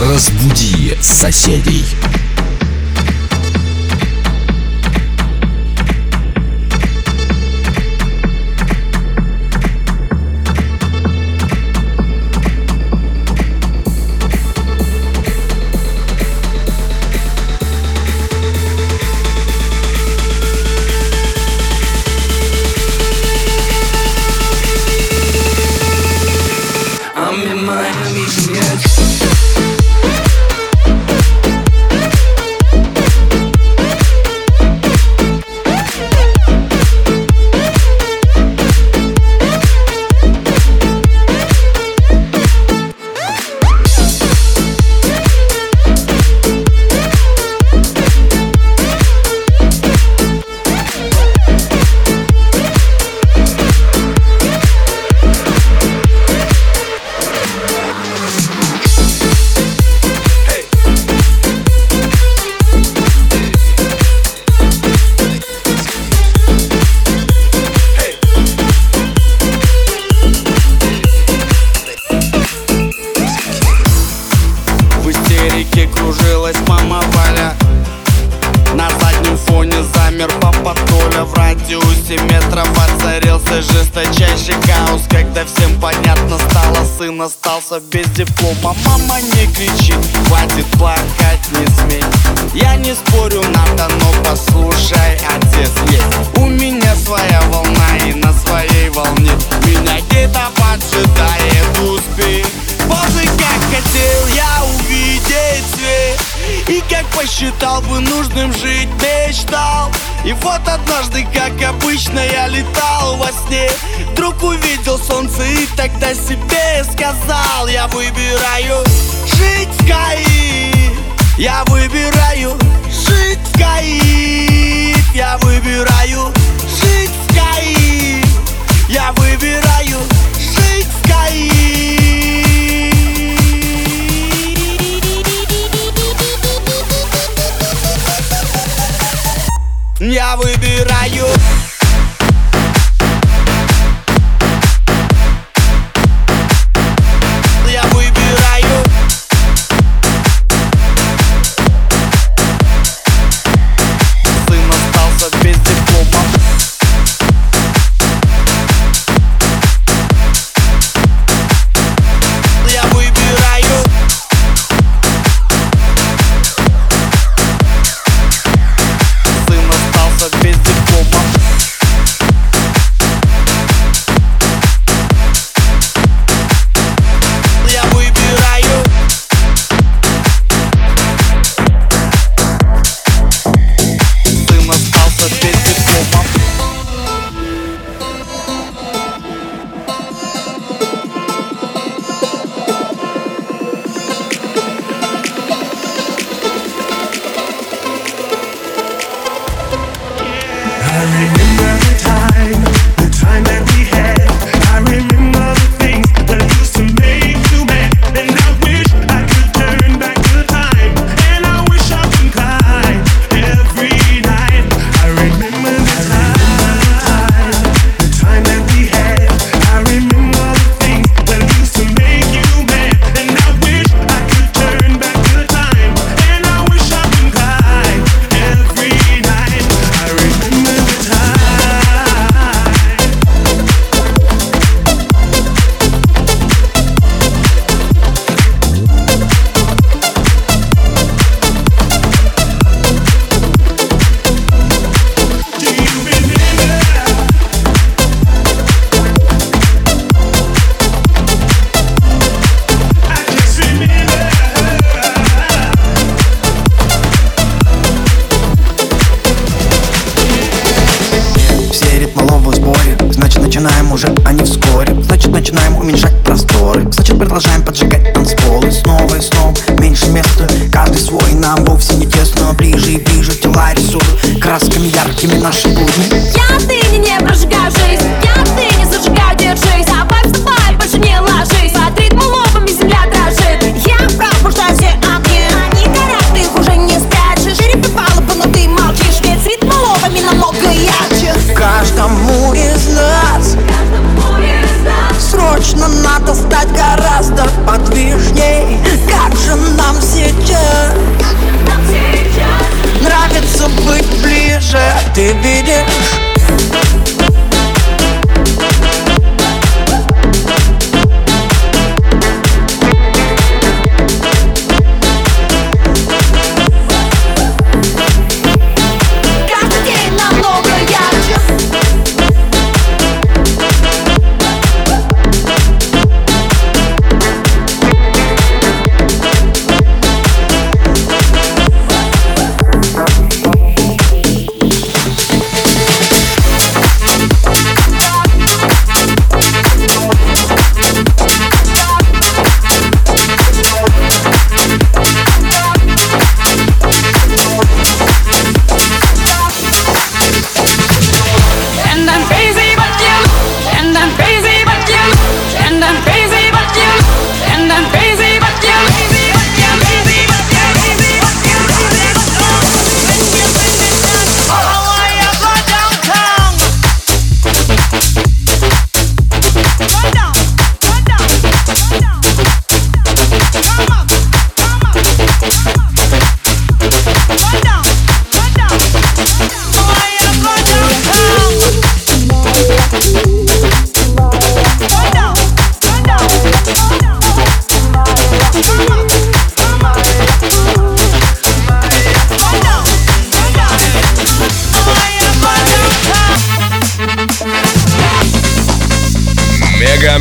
Разбуди соседей. Хаос Когда всем понятно стало, сын остался без диплома. Мама не кричит, хватит плакать, не смей. Я не спорю, надо, но послушай, отец есть. У меня своя волна и на своей волне Меня где-то поджидает успех Боже, как хотел я увидеть свет И как посчитал бы нужным жить, мечтал. И вот однажды, как обычно, я летал во сне. Вдруг увидел солнце и тогда себе сказал Я выбираю жить в Каире Я выбираю жить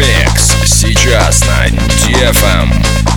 Мегамикс. Сейчас на DFM.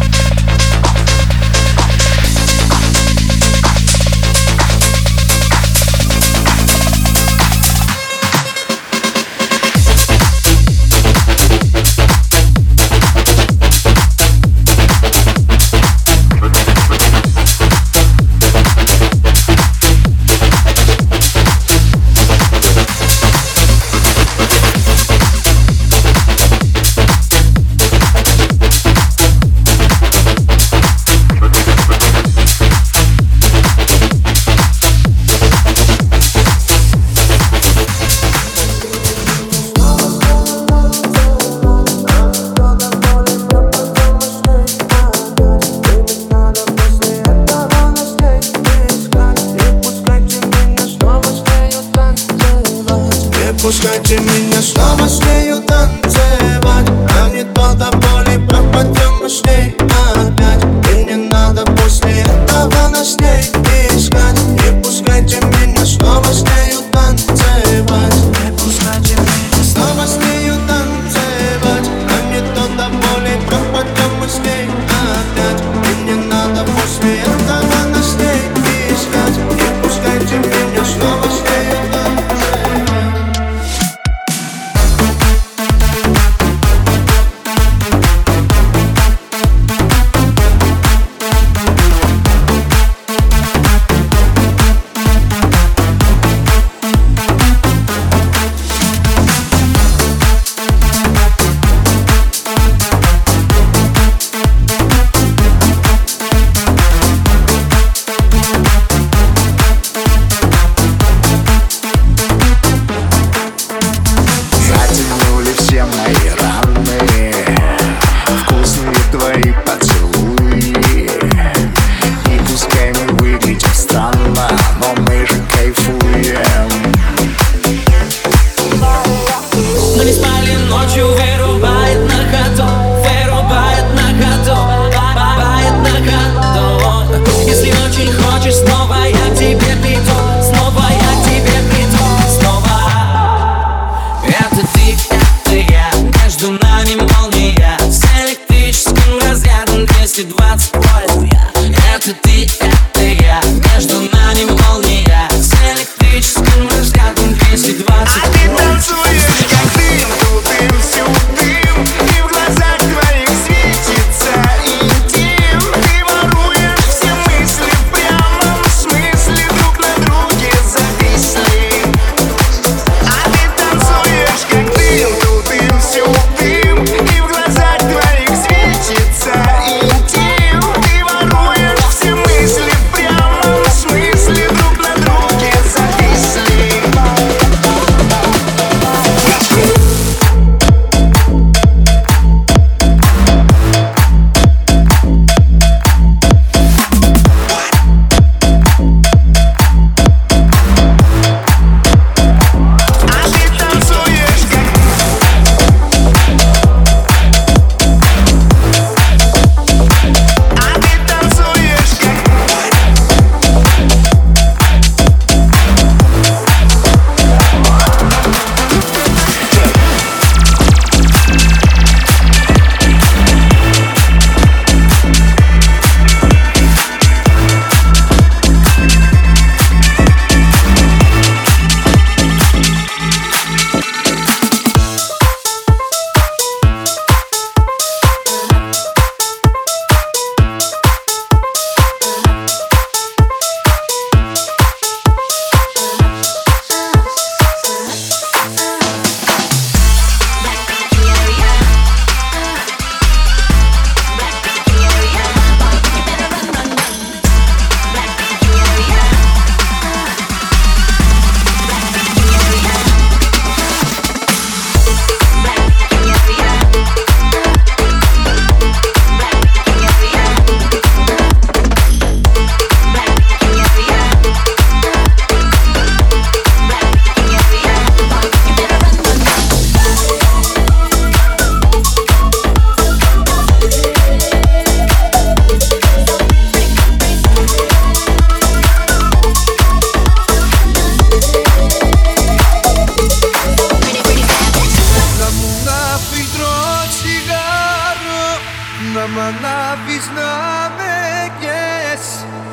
άμα λάβεις να με καις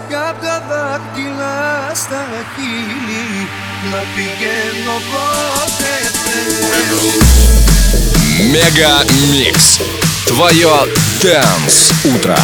κι απ' τα δάχτυλα στα χείλη να πηγαίνω πότε θες Мега Микс. Твое Dance Утро.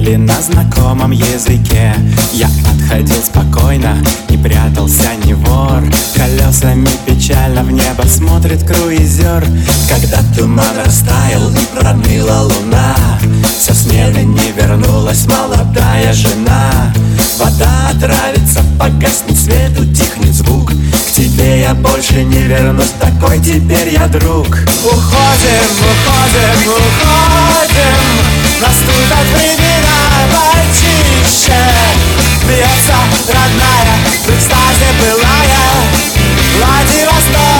Запели на знакомом языке. Я подходил спокойно, не прятался ни вор. Колесами печально в небо смотрит круизер. Когда туман растаял и проныла луна Со смены не вернулась молодая жена. Вода отравится, погаснет свет, утихнет звук. К тебе я больше не вернусь, такой теперь я друг. Уходим, уходим, уходим. Наступят времена почище Бьется родная, в экстазе былая Владивосток